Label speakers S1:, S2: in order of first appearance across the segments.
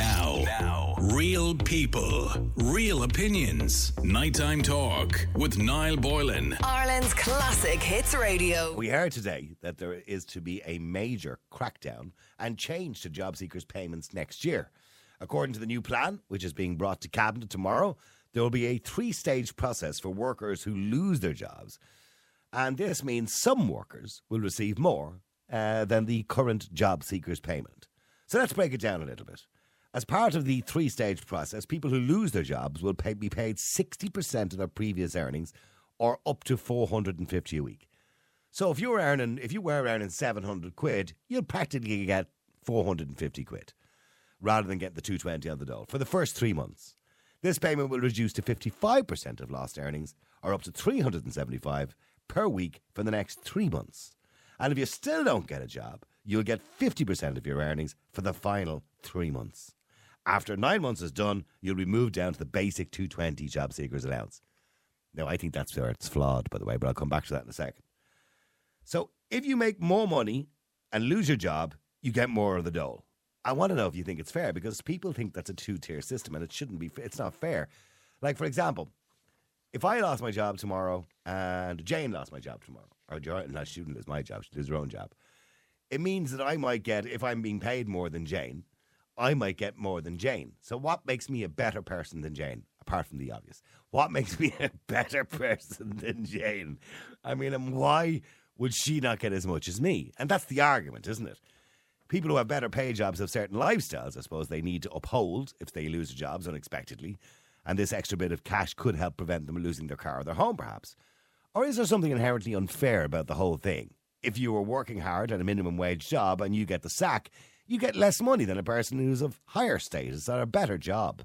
S1: Now, now, real people, real opinions. Nighttime talk with Niall Boylan.
S2: Ireland's classic hits radio.
S3: We heard today that there is to be a major crackdown and change to job seekers' payments next year. According to the new plan, which is being brought to Cabinet tomorrow, there will be a three stage process for workers who lose their jobs. And this means some workers will receive more uh, than the current job seekers' payment. So let's break it down a little bit. As part of the three stage process, people who lose their jobs will pay, be paid 60% of their previous earnings or up to 450 a week. So if you were earning if you were earning 700 quid, you'll practically get 450 quid rather than get the 220 on the dole for the first 3 months. This payment will reduce to 55% of lost earnings or up to 375 per week for the next 3 months. And if you still don't get a job, you'll get 50% of your earnings for the final 3 months. After 9 months is done, you'll be moved down to the basic 220 job seekers allowance. Now, I think that's where it's flawed, by the way, but I'll come back to that in a second. So, if you make more money and lose your job, you get more of the dole. I want to know if you think it's fair because people think that's a two tier system and it shouldn't be. It's not fair. Like, for example, if I lost my job tomorrow and Jane lost my job tomorrow, or Jordan, not she didn't my job, she lose her own job, it means that I might get, if I'm being paid more than Jane, I might get more than Jane. So, what makes me a better person than Jane? Apart from the obvious, what makes me a better person than Jane? I mean, and why would she not get as much as me? And that's the argument, isn't it? People who have better pay jobs have certain lifestyles, I suppose, they need to uphold if they lose jobs unexpectedly. And this extra bit of cash could help prevent them losing their car or their home, perhaps. Or is there something inherently unfair about the whole thing? If you were working hard at a minimum wage job and you get the sack, you get less money than a person who's of higher status or a better job.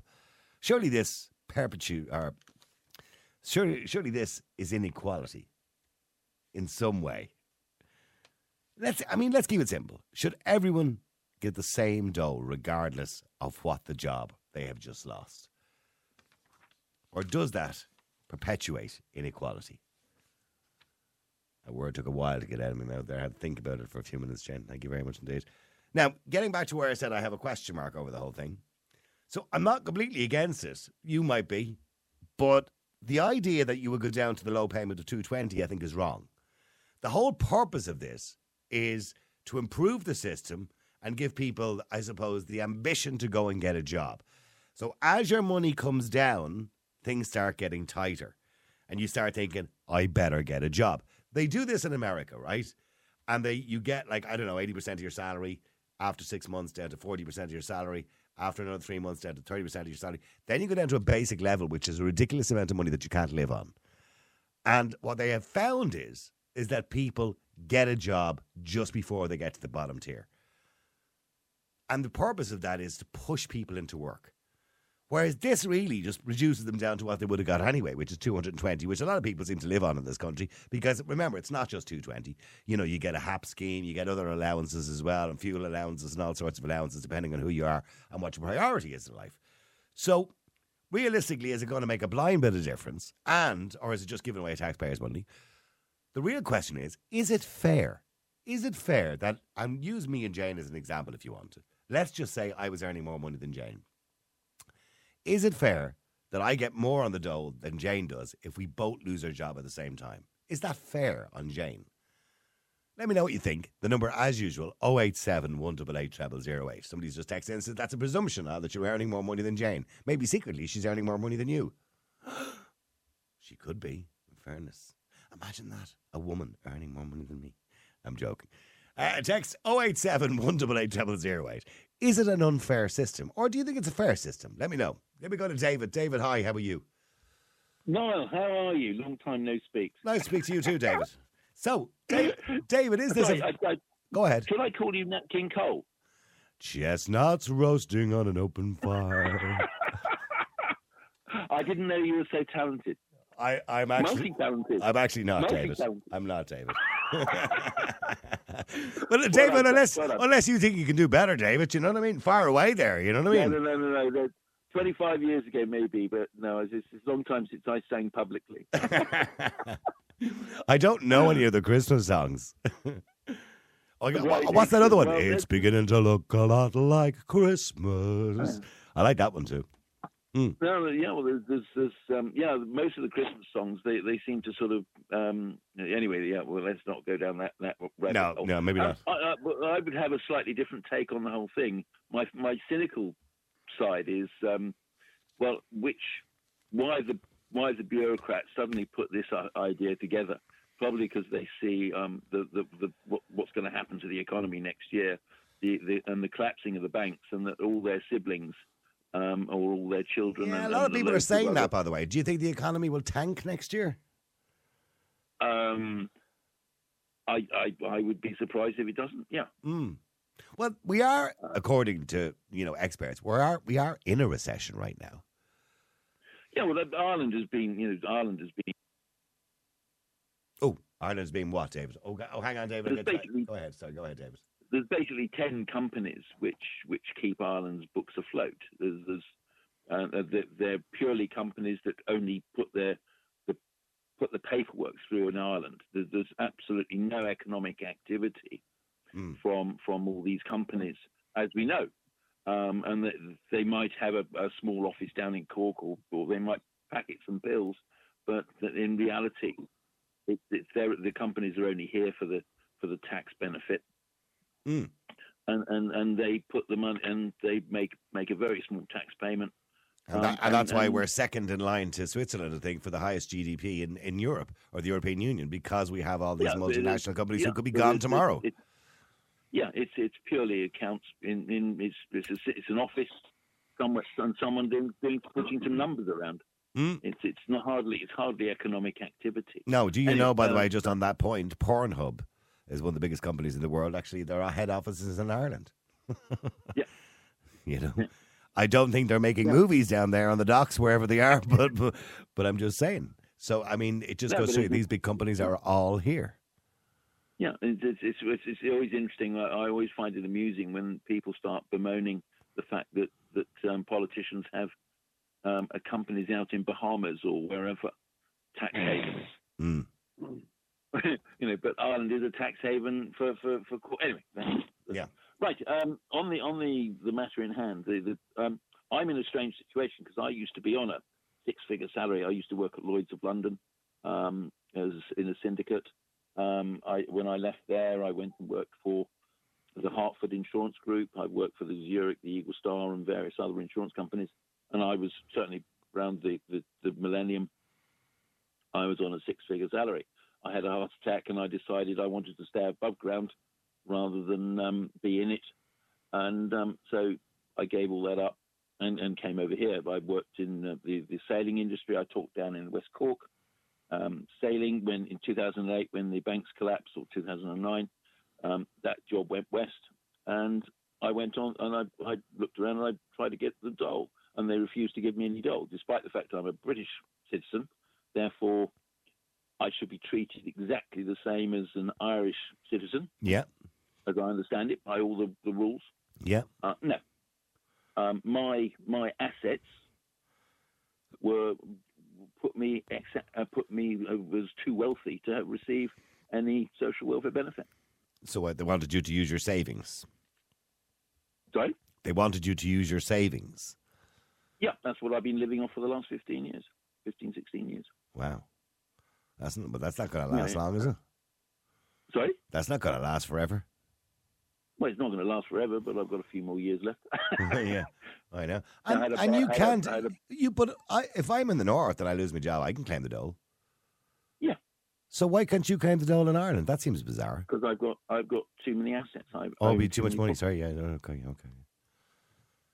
S3: Surely this perpetuate or uh, surely surely this is inequality in some way. Let's I mean let's keep it simple. Should everyone get the same dole regardless of what the job they have just lost? Or does that perpetuate inequality? A word took a while to get out of my mouth there. I had to think about it for a few minutes, Jen. Thank you very much indeed. Now, getting back to where I said I have a question mark over the whole thing. So I'm not completely against it. You might be. But the idea that you would go down to the low payment of 220, I think, is wrong. The whole purpose of this is to improve the system and give people, I suppose, the ambition to go and get a job. So as your money comes down, things start getting tighter. And you start thinking, I better get a job. They do this in America, right? And they you get like, I don't know, 80% of your salary after six months down to 40% of your salary, after another three months down to 30% of your salary. Then you go down to a basic level, which is a ridiculous amount of money that you can't live on. And what they have found is, is that people get a job just before they get to the bottom tier. And the purpose of that is to push people into work. Whereas this really just reduces them down to what they would have got anyway, which is 220, which a lot of people seem to live on in this country. Because remember, it's not just 220. You know, you get a HAP scheme, you get other allowances as well, and fuel allowances and all sorts of allowances, depending on who you are and what your priority is in life. So, realistically, is it going to make a blind bit of difference? And, or is it just giving away taxpayers' money? The real question is, is it fair? Is it fair that, and use me and Jane as an example if you want to. Let's just say I was earning more money than Jane. Is it fair that I get more on the dole than Jane does if we both lose our job at the same time? Is that fair on Jane? Let me know what you think. The number, as usual, 087 188 0008. Somebody's just texted and says that's a presumption that you're earning more money than Jane. Maybe secretly she's earning more money than you. she could be, in fairness. Imagine that. A woman earning more money than me. I'm joking. Uh, text 087 188 0008. Is it an unfair system or do you think it's a fair system? Let me know. Let me go to David. David, hi, how are you?
S4: Niall, how are you? Long time no speak.
S3: Nice to speak to you too, David. So, David, David is this.
S4: Sorry,
S3: A,
S4: I, I,
S3: go ahead.
S4: should I call you Nat King Cole?
S3: Chestnuts roasting on an open fire.
S4: I didn't know you were so talented.
S3: I, I'm actually.
S4: Multi-talented.
S3: I'm actually not David. I'm not David. but uh, David, unless unless you think you can do better, David, you know what I mean? Far away there, you know what I mean?
S4: no, no, no, no. 25 years ago, maybe, but no, it's, it's a long time since I sang publicly.
S3: I don't know any of the Christmas songs.
S4: Right
S3: wha- what's that other one?
S4: well,
S3: it's beginning to look a lot like Christmas. I like that one too.
S4: No, yeah, well, there's, there's, there's um, yeah, most of the Christmas songs they, they seem to sort of um, anyway. Yeah, well, let's not go down that that rabbit
S3: No,
S4: hole.
S3: no, maybe
S4: Um,
S3: not.
S4: I, I, I would have a slightly different take on the whole thing. My my cynical side is, um, well, which why the why the bureaucrats suddenly put this idea together? Probably because they see um, the, the, the what, what's going to happen to the economy next year, the, the and the collapsing of the banks, and that all their siblings um, or all their children.
S3: Yeah, a
S4: and,
S3: lot of people are saying that, by the way. Do you think the economy will tank next year?
S4: Um, I, I I would be surprised if it doesn't. Yeah.
S3: Mm. Well, we are, according to you know experts, we are we are in a recession right now.
S4: Yeah, well, Ireland has been, you know, Ireland has been
S3: Oh, Ireland's been what, David? Oh, oh hang on, David. I
S4: It's
S3: get to-
S4: basically-
S3: Go ahead. Sorry, go ahead, David.
S4: There's basically ten companies which which keep Ireland's books afloat. There's, there's uh, they're, they're purely companies that only put their the, put the paperwork through in Ireland. There's, there's absolutely no economic activity
S3: Mm.
S4: from from all these companies, as we know. Um, and they, they might have a, a small office down in Cork, or, or they might packet some bills, but in reality, it, it's their, the companies are only here for the for the tax benefit
S3: Mm.
S4: and, and and they put the money and they make make a very small tax payment.
S3: And,
S4: Um,
S3: that, and
S4: and-
S3: that's why
S4: and-
S3: we're second in line to Switzerland, I think, for the highest GDP in, in Europe or the European Union because we have all these
S4: Yeah, it is-
S3: multinational companies
S4: yeah,
S3: who could be gone
S4: it's-
S3: tomorrow.
S4: it's- yeah, it's it's purely accounts in in it's it's, a, it's an office somewhere and someone doing, doing putting some numbers around.
S3: Mm.
S4: It's it's not hardly it's hardly economic activity.
S3: No, do you
S4: Anyway,
S3: know, by the
S4: uh,
S3: way, just on that point, Pornhub is one of the biggest companies in the world. Actually, their are head offices in Ireland.
S4: Yeah.
S3: You know, I don't think they're making movies down there on the docks wherever they are, but but, but I'm just saying. So I mean, it just
S4: No,
S3: goes you these big companies are all here.
S4: Yeah, it's it's, it's, it's, always interesting. I, I always find it amusing when people start bemoaning the fact that that um, politicians have um, companies out in Bahamas or wherever tax havens.
S3: Mm.
S4: you know, but Ireland is a tax haven for for for anyway.
S3: Yeah.
S4: Right. Um, on the on the the matter in hand, the, the, um, I'm in a strange situation because I used to be on a six-figure salary. I used to work at Lloyd's of London um, as in a syndicate. Um, I when I left there, I went and worked for the Hartford Insurance Group. I worked for the Zurich, the Eagle Star, and various other insurance companies. And I was certainly around the, the, the millennium. I was on a six-figure salary. I had a heart attack, and I decided I wanted to stay above ground rather than um, be in it. And um, so I gave all that up and, and came over here. I worked in uh, the, the sailing industry. I taught down in West Cork, um, sailing when in 2008 when the banks collapsed, or 2009. Um, that job went west, and I went on and I, I looked around and I tried to get the dole, and they refused to give me any dole, despite the fact I'm a British citizen. Therefore, I should be treated exactly the same as an Irish citizen,
S3: Yeah,
S4: as I understand it, by all the, the rules.
S3: yeah.
S4: Uh, no, um, my my assets were put me uh, put me uh, was too wealthy to receive any social welfare benefit.
S3: So uh, they wanted you to use your savings.
S4: Sorry.
S3: They wanted you to use your savings.
S4: Yeah, that's what I've been living off for the last 15 years, 15, 16 years.
S3: Wow, that's not, but that's not going to last
S4: yeah.
S3: long, is it?
S4: Sorry?
S3: That's not going to last forever.
S4: Well, it's not going to last forever, but I've got a few more years left.
S3: yeah, I know.
S4: I
S3: And, and you
S4: I had a-
S3: can't.
S4: A-
S3: you but I, if I'm in the north and I lose my job, I can claim the dole.
S4: Yeah.
S3: So why can't you claim the dole in Ireland? That seems bizarre.
S4: Because I've got I've got too many assets. I,
S3: Oh, it'd be
S4: own
S3: too much money. Sorry. Yeah. No, okay. Okay.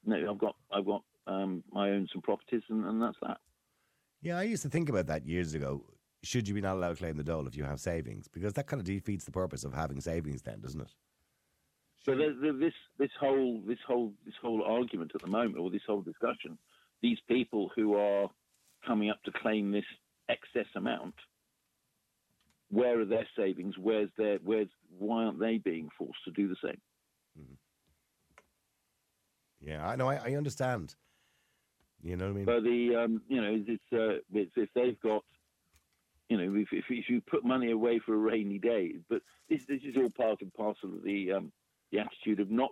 S4: No, I've got I've got um, I own some properties, and, and that's that.
S3: Yeah, I used to think about that years ago. Should you be not allowed to claim the dole if you have savings? Because that kind of defeats the purpose of having savings, then, doesn't it?
S4: So there's, there's this this whole this whole this whole argument at the moment, or this whole discussion, these people who are coming up to claim this excess amount, where are their savings? Where's their where's why aren't they being forced to do the same?
S3: Yeah, I know. I, I understand. You know what I mean?
S4: But the um, you know it's, uh, it's if they've got you know, if, if, if you put money away for a rainy day, but this this is all part and parcel of the um, the attitude of not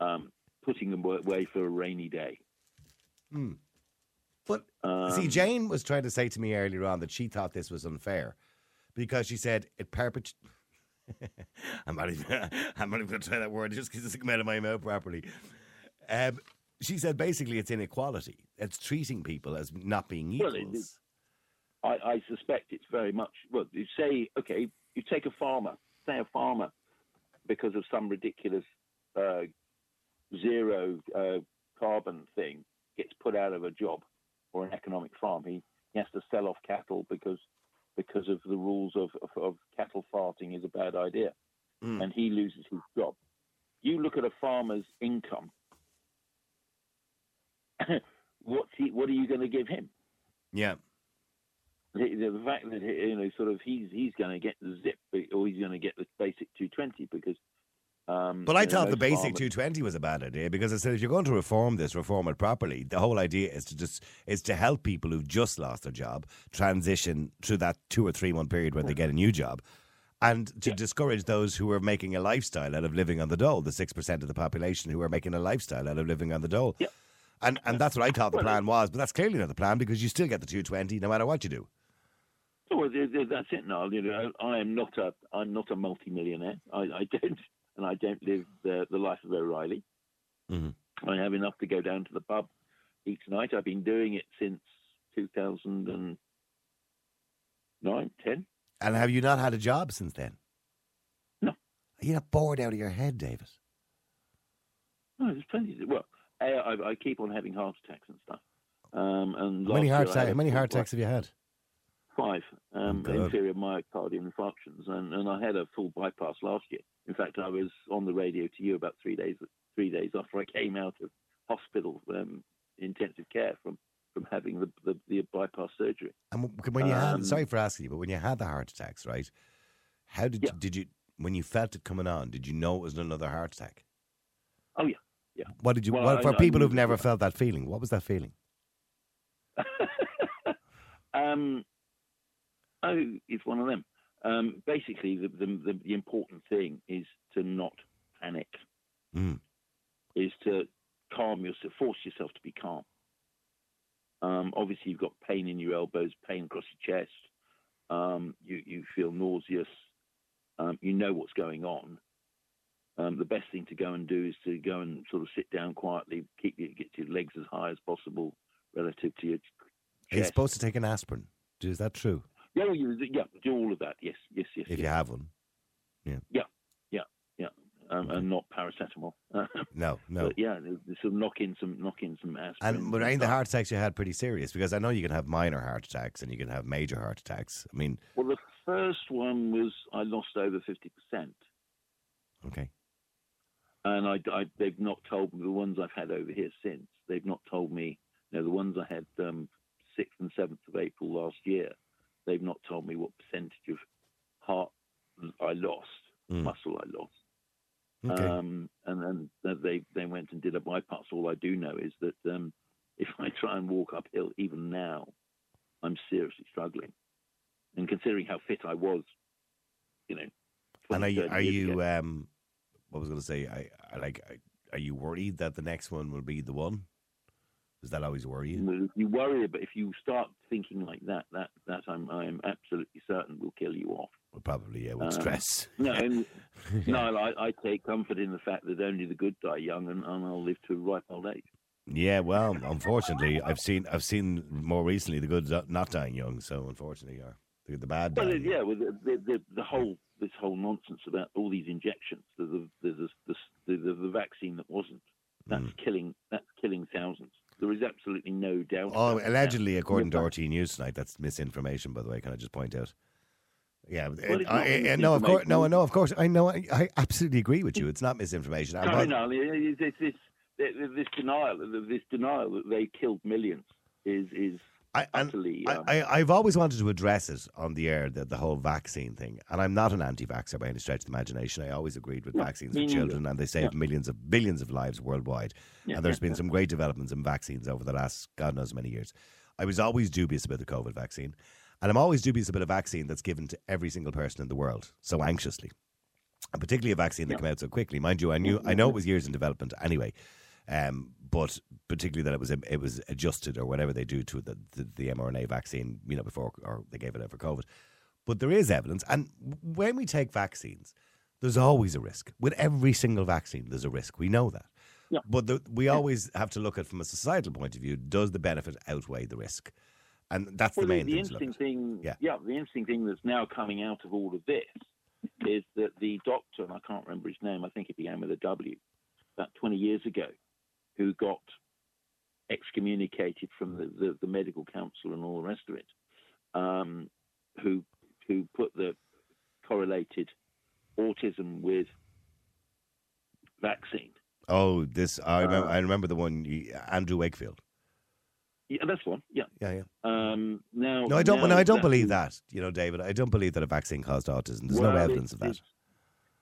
S4: um, putting them away for a rainy day.
S3: But
S4: Um,
S3: see, Jane was trying to say to me earlier on that she thought this was unfair because she said it perpet. I'm not even. I'm not even going to try that word just because it's come out of my mouth properly. Um, she said basically it's inequality. It's treating people as not being
S4: Well,
S3: equals.
S4: it is. I, I suspect it's very much. Well, you say, okay, you take a farmer, say a farmer, because of some ridiculous uh, zero uh, carbon thing, gets put out of a job or an economic farm. He, he has to sell off cattle because because of the rules of, of, of cattle farting is a bad idea,
S3: Mm.
S4: and he loses his job. You look at a farmer's income. what's he, what are you going to give him?
S3: yeah.
S4: The, the fact that you know, sort of, he's he's going to get the zip, or he's going to get the basic 220 because. Um,
S3: But I
S4: know,
S3: thought the basic
S4: farmers-
S3: 220 was a bad idea because I said if you're going to reform this, reform it properly. The whole idea is to just is to help people who've just lost their job transition through that two or three month period where they get a new job, and to discourage those who are making a lifestyle out of living on the dole, the six percent of the population who are making a lifestyle out of living on the dole.
S4: Yeah.
S3: And and that's what I thought the plan was, but that's clearly not the plan because you still get the 220 no matter what you do.
S4: Well, th- th- that's it, Niall. You know, I am not a I'm not a multimillionaire. I, I don't and I don't live the, the life of O'Reilly.
S3: Mhm.
S4: I have enough to go down to the pub each night. I've been doing it since 2009, 10.
S3: And have you not had a job since then?
S4: No.
S3: Are you not bored out of your head, David?
S4: No, there's plenty. To, well, I keep on having heart attacks and stuff. Um, and
S3: How many heart? How many heart attacks have you had?
S4: Five um,
S3: God.
S4: inferior myocardial infarctions, and, and I had a full bypass last year. In fact, I was on the radio to you about three days three days after I came out of hospital um, intensive care from from having the the, the bypass surgery.
S3: And when you had,
S4: Um,
S3: sorry for asking you, but when you had the heart attacks, right? How did
S4: Yeah.
S3: you, did you when you felt it coming on? Did you know it was another heart attack?
S4: Oh yeah, yeah.
S3: What did you?
S4: Well,
S3: well, for
S4: I
S3: people
S4: knew
S3: who've never felt that feeling, what was that feeling?
S4: um, oh, it's one of them. Um, basically, the, the the important thing is to not panic.
S3: Mm.
S4: Is to calm yourself, force yourself to be calm. Um, obviously, you've got pain in your elbows, pain across your chest. Um, you you feel nauseous. Um, you know what's going on. Um, the best thing to go and do is to go and sort of sit down quietly, keep your, get your legs as high as possible relative to your chest.
S3: supposed to take an aspirin? Is that true?
S4: Yeah, well, you, yeah, do all of that. Yes, yes, yes.
S3: If
S4: yes.
S3: you have one,
S4: yeah, yeah, yeah, yeah. um, and not paracetamol.
S3: no, no.
S4: But yeah, there's knock in some knock in some aspirin.
S3: And any of the heart attacks you had pretty serious? Because I know you can have minor heart attacks and you can have major heart attacks. I mean,
S4: Well, the first one was I lost over fifty percent,
S3: okay,
S4: and I, I they've not told me the ones I've had over here since. They've not told me. You know, the ones I had um, sixth and seventh of April last year. They've not told me what percentage of heart I lost,
S3: Mm.
S4: muscle I lost.
S3: okay.
S4: Um, and then they they went and did a bypass. All I do know is that um, if I try and walk uphill, even now, I'm seriously struggling. And considering how fit I was, you know,
S3: and are you are you um, what was I going to say? I, I like. I, are you worried that the next one will be the one? Does that always worry you?
S4: you worry, but if you start thinking like that, that that I'm I'm absolutely certain will kill you off.
S3: Well, probably yeah, with
S4: Um,
S3: stress.
S4: No, and, no, I, I take comfort in the fact that only the good die young, and, and I'll live to a ripe old age.
S3: Yeah, well, unfortunately, I've seen I've seen more recently the good not dying young. So unfortunately, are the, the bad
S4: Well, yeah, with the, the, the, the whole this whole nonsense about all these injections, there's a, there's a, the, the, the vaccine that wasn't. That's
S3: Mm.
S4: killing. That's killing thousands. There is absolutely no doubt.
S3: Oh,
S4: about that.
S3: allegedly, according to. RT News tonight, that's misinformation. By the way, can I just point out? Yeah,
S4: Well,
S3: I- I- no, of course, no, no, of course, I know, I, I absolutely agree with you. It's not misinformation. I-
S4: No,
S3: but-
S4: no, it's, it's, it's, it's, this denial, this denial that they killed millions is is
S3: I, and
S4: utterly.
S3: I,
S4: um,
S3: I, I've always wanted to address it on the air, the, the whole vaccine thing. And I'm not an anti vaxxer by any stretch of the imagination. I always agreed with
S4: No,
S3: vaccines for children, and they save millions of billions of lives worldwide.
S4: Yeah,
S3: and there's
S4: yeah,
S3: been
S4: yeah.
S3: some great developments in vaccines over the last, God knows, many years. I was always dubious about the COVID vaccine. And I'm always dubious about a vaccine that's given to every single person in the world so anxiously. And particularly a vaccine that came out so quickly. Mind you, I knew I know it was years in development anyway. Um, but particularly that it was it was adjusted or whatever they do to the, the, the mRNA vaccine, you know, before or they gave it out for COVID. But there is evidence, and when we take vaccines, there's always a risk. With every single vaccine, there's a risk. We know that.
S4: Yeah.
S3: But the, we always have to look at from a societal point of view: does the benefit outweigh the risk? And that's
S4: Well,
S3: the main
S4: the
S3: thing.
S4: interesting thing,
S3: Yeah.
S4: the interesting thing that's now coming out of all of this is that the doctor, and I can't remember his name, I think it began with a W, about 20 years ago, who got excommunicated from the, the, the medical council and all the rest of it, um, who who put the correlated autism with vaccine.
S3: Oh, this I remember.
S4: Uh,
S3: I remember the one Andrew Wakefield.
S4: Yeah, that's one. Yeah.
S3: Yeah, yeah.
S4: Um, now,
S3: No, I don't.
S4: now
S3: No, I don't
S4: that-
S3: believe that. You know, David. I don't believe that a vaccine caused autism. There's no evidence
S4: it-
S3: of that.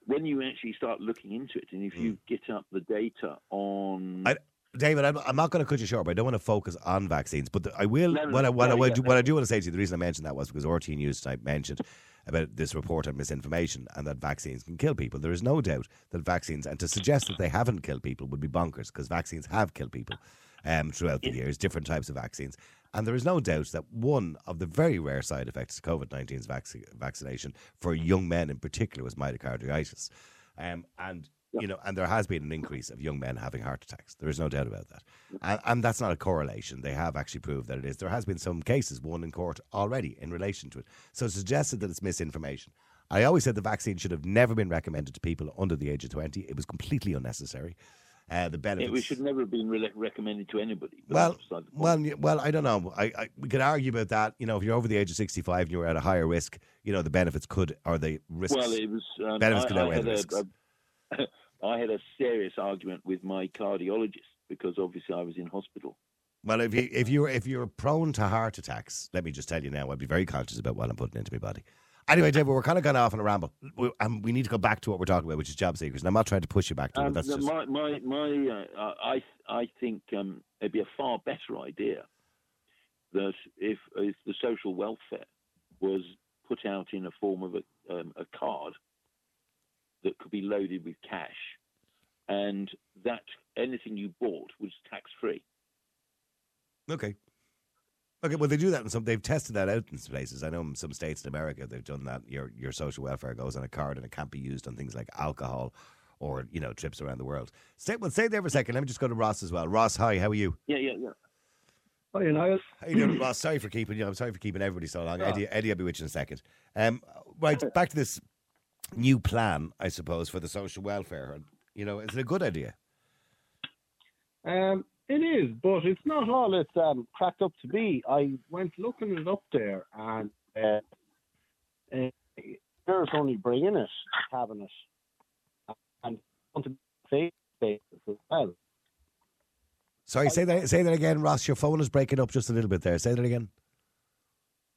S4: When you actually start looking into it, and if you get up the data on,
S3: I- David, I'm, I'm not going to cut you short, but I don't want to focus on vaccines. But the, I will.
S4: No, no,
S3: what I, what, I, what,
S4: yeah,
S3: do, what. I do want to say to you, the reason I mentioned that was because RT News tonight mentioned about this report on misinformation and that vaccines can kill people. There is no doubt that vaccines, and to suggest that they haven't killed people would be bonkers because vaccines have killed people um, throughout the years, different types of vaccines. And there is no doubt that one of the very rare side effects of COVID 19's vac- vaccination for young men in particular was myocarditis. Um, and you know, and there has been an increase of young men having heart attacks. There is no doubt about that, and, and that's not a correlation. They have actually proved that it is. There has been some cases won in court already in relation to it. So it's suggested that it's misinformation. I always said the vaccine should have never been recommended to people under the age of twenty. It was completely unnecessary. Uh, the benefits.
S4: it, we should never have been re- recommended to anybody.
S3: Well,
S4: that's beside the point.
S3: well, well. I don't know. I, I we could argue about that. You know, if you're over the age of sixty-five and you're at a higher risk, you know, the benefits could or the risks.
S4: Well, it was. Um,
S3: benefits
S4: I,
S3: could outweigh
S4: had
S3: the
S4: a-
S3: risks.
S4: a- I had a serious argument with my cardiologist because obviously I was in hospital.
S3: Well, if you if you're if you're prone to heart attacks, let me just tell you now, I'd be very conscious about what I'm putting into my body. Anyway, David, we're kind of gone off on a ramble, we, and we need to go back to what we're talking about, which is job seekers. And I'm not trying to push you back to it.
S4: Um,
S3: That's
S4: the-
S3: just
S4: my my my. Uh, I I think um, it'd be a far better idea that if if the social welfare was put out in a form of a um, a card that could be loaded with cash, and that anything you bought was tax free.
S3: okay. Okay, well, they do that in some. They've tested that out in some places. I know in some states in America they've done that. Your your social welfare goes on a card, and it can't be used on things like alcohol or you know trips around the world. Stay well, stay there for a second. Let me just go to Ross as well. Ross, hi, how are you?
S4: Yeah, yeah, yeah.
S5: Hi, Niall.
S3: How you doing, Ross? Sorry for keeping you. I'm sorry for keeping everybody so long.
S5: Ah.
S3: Eddie, Eddie, I'll be with you in a second. Um, right, back to this new plan, I suppose, for the social welfare. You know, is it a good idea?
S5: Um, it is, but it's not all it's um, cracked up to be. I went looking it up there, and uh, uh, there's only bringing it to cabinet, and on to face basis as well.
S3: Sorry, say that say that again, Ross. Your phone is breaking up just a little bit there. Say that again.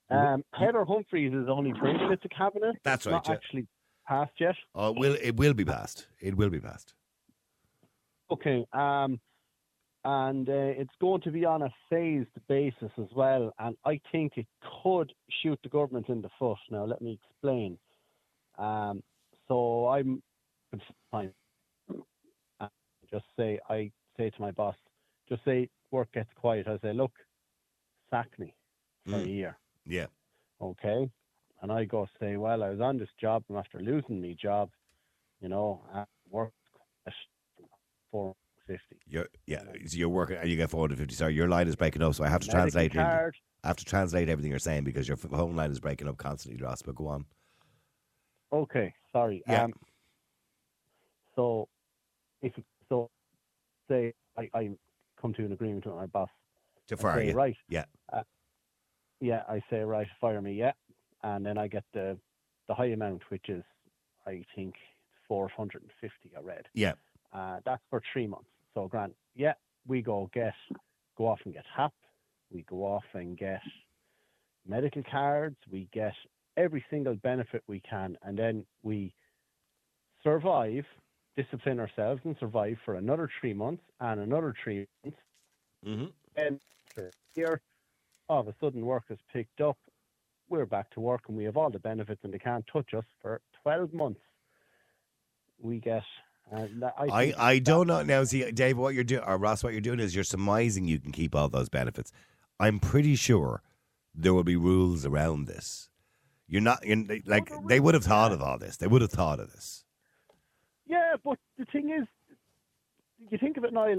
S5: Um, Heather Humphreys is only bringing it to cabinet.
S3: That's
S5: It's
S3: right,
S5: Not
S3: yeah.
S5: actually passed yet.
S3: Oh, it will it will be passed. It will be passed.
S5: Okay. Um, and uh, it's going to be on a phased basis as well. And I think it could shoot the government in the foot. Now, let me explain. Um, so I'm fine. Uh, Just say I say to my boss, just say work gets quiet. I say, look, sack me for a
S3: Mm.
S5: year.
S3: Yeah.
S5: Okay. And I go say, well, I was on this job. I'm after losing me job. You know, and work at four fifty.
S3: You're yeah. So you're working and you get 450. Sorry, your line is breaking up, so I have to
S5: Medical
S3: translate. I have to translate everything you're saying because your phone line is breaking up constantly, Ross. But go on.
S5: Okay, sorry.
S3: Yeah.
S5: Um, so, if so, say I, I come to an agreement with my boss.
S3: To fire
S5: say,
S3: you.
S5: right.
S3: Yeah.
S5: Uh, yeah, I say right, fire me, yeah, and then I get the the high amount, which is I think four hundred and fifty. I read.
S3: Yeah.
S5: Uh, that's for three months. So, Grant, yeah, we go get go off and get HAP. We go off and get medical cards. We get every single benefit we can, and then we survive, discipline ourselves, and survive for another three months and another three months.
S3: Mm-hmm.
S5: And here, all of a sudden, work has picked up. we're back to work and we have all the benefits and they can't touch us for 12 months. We get. Uh, I,
S3: I, I don't know now. See, Dave, what you're doing, or Ross, what you're doing is you're surmising you can keep all those benefits. I'm pretty sure there will be rules around this. You're not you're, like they would have thought of all this. They would have thought of this.
S5: Yeah, but the thing is, you think of it now.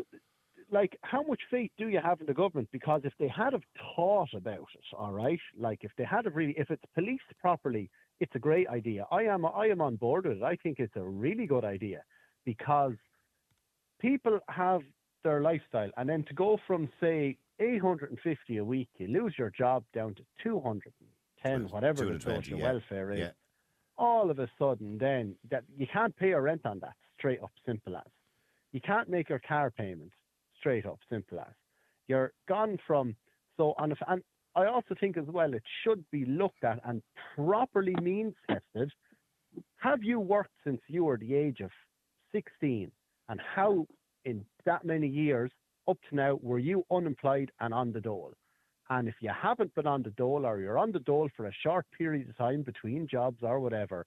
S5: Like, how much faith do you have in the government? Because if they had have thought about it, all right, like if they had have really, if it's policed properly, it's a great idea. I am, I am on board with it. I think it's a really good idea because people have their lifestyle, and then to go from say 850 a week, you lose your job down to 210, whatever the social yeah. welfare is. Yeah. All of a sudden, then that you can't pay your rent on that. Straight up, simple as. You can't make your car payment straight up, simple as. You're gone from so on. And I also think as well it should be looked at and properly means tested. Have you worked since you were the age of 16, and how in that many years up to now were you unemployed and on the dole? And if you haven't been on the dole or you're on the dole for a short period of time between jobs or whatever,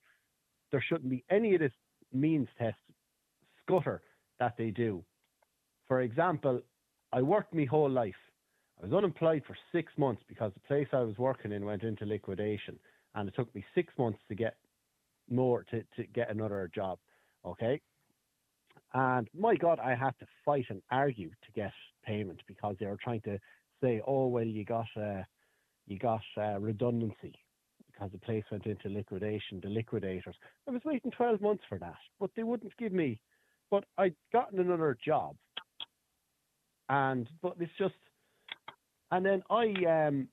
S5: there shouldn't be any of this means test scutter that they do. For example, I worked my whole life. I was unemployed for six months because the place I was working in went into liquidation, and it took me six months to get more to, to get another job. Okay, and my God, I had to fight and argue to get payment because they were trying to say, "Oh well, you got uh, you got uh, redundancy because the place went into liquidation." The liquidators. I was waiting twelve months for that, but they wouldn't give me but I'd gotten another job, and but it's just, and then I um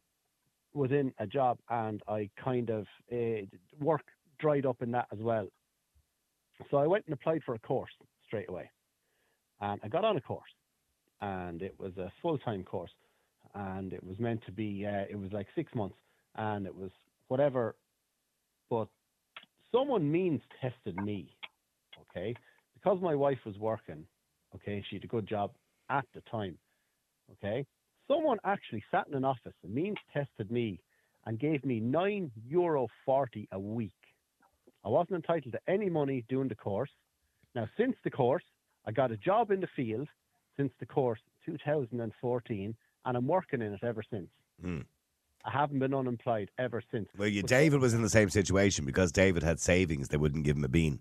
S5: was in a job, and I kind of uh, work dried up in that as well. So I went and applied for a course straight away, and I got on a course, and it was a full time course, and it was meant to be uh, it was like six months, and it was whatever, but someone means tested me, okay because my wife was working, okay, she had a good job at the time, okay, someone actually sat in an office and means tested me and gave me nine euro forty a week. I wasn't entitled to any money doing the course. Now, since the course, I got a job in the field since the course 2014, and I'm working in it ever since.
S3: Mm.
S5: I haven't been unemployed ever since.
S3: Well, you, David was in the same situation because David had savings; they wouldn't give him a bean.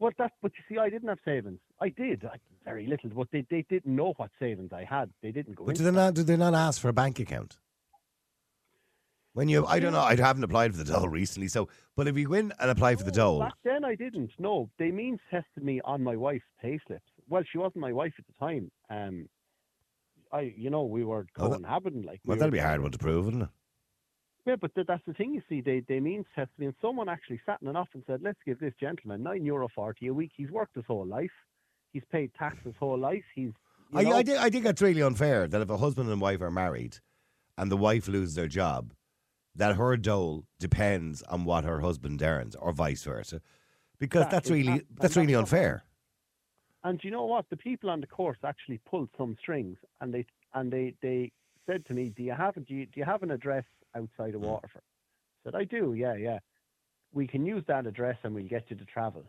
S5: Well, that, but you see, I didn't have savings. I did, I, very little, but they, they didn't know what savings I had. They didn't go.
S3: But did they not? Did they not ask for a bank account? When you, I don't know, I haven't applied for the dole recently. So, but if you win and apply for the dole,
S5: back then I didn't. No, they means tested me on my wife's payslips. Well, she wasn't my wife at the time. Um, I, you know, we were cohabiting. Like,
S3: well,
S5: we
S3: that'll be a hard one to prove, wouldn't it?
S5: Yeah, but that's the thing. You see, they they means tested me, and someone actually sat in an office and said, "Let's give this gentleman nine euro forty a week. He's worked his whole life. He's paid tax his whole life. He's."
S3: I, I, think, I think that's really unfair that if a husband and wife are married, and the wife loses their job, that her dole depends on what her husband earns, or vice versa, because that that's really that, that's really unfair.
S5: And you know what? The people on the course actually pulled some strings, and they and they they said to me, "Do you have do you, do you have an address outside of hmm. Waterford. I said, I do, yeah, yeah. We can use that address and we'll get you to travel